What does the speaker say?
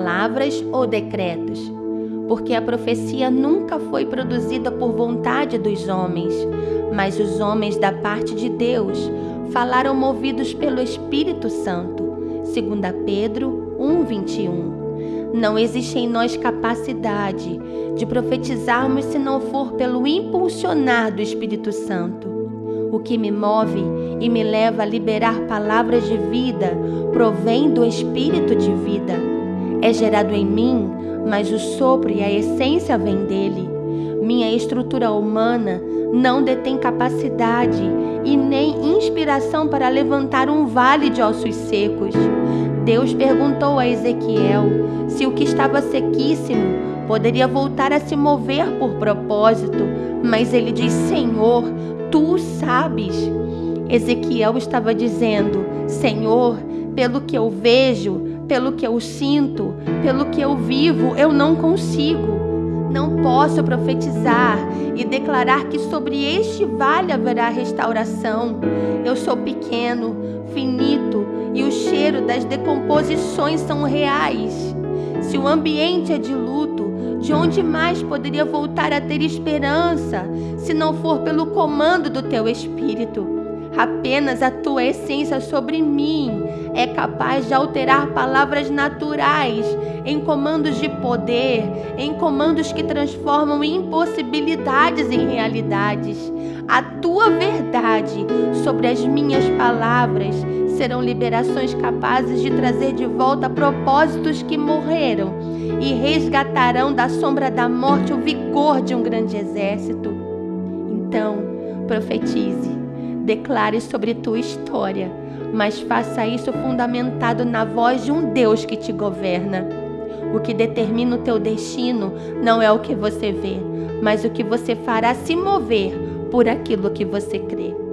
palavras ou decretos, porque a profecia nunca foi produzida por vontade dos homens, mas os homens da parte de Deus falaram movidos pelo Espírito Santo. 2 Pedro 1:21. Não existe em nós capacidade de profetizarmos se não for pelo impulsionar do Espírito Santo. O que me move e me leva a liberar palavras de vida provém do Espírito de vida. É gerado em mim, mas o sopro e a essência vêm dele. Minha estrutura humana não detém capacidade e nem inspiração para levantar um vale de ossos secos. Deus perguntou a Ezequiel se o que estava sequíssimo poderia voltar a se mover por propósito, mas ele diz: Senhor, tu sabes. Ezequiel estava dizendo: Senhor, pelo que eu vejo, pelo que eu sinto, pelo que eu vivo, eu não consigo. Não posso profetizar e declarar que sobre este vale haverá restauração. Eu sou pequeno, finito e o cheiro das decomposições são reais. Se o ambiente é de luto, de onde mais poderia voltar a ter esperança se não for pelo comando do teu espírito? Apenas a tua essência sobre mim é capaz de alterar palavras naturais em comandos de poder, em comandos que transformam impossibilidades em realidades. A tua verdade sobre as minhas palavras serão liberações capazes de trazer de volta propósitos que morreram e resgatarão da sombra da morte o vigor de um grande exército. Então, profetize declare sobre tua história, mas faça isso fundamentado na voz de um Deus que te governa. O que determina o teu destino não é o que você vê, mas o que você fará se mover por aquilo que você crê.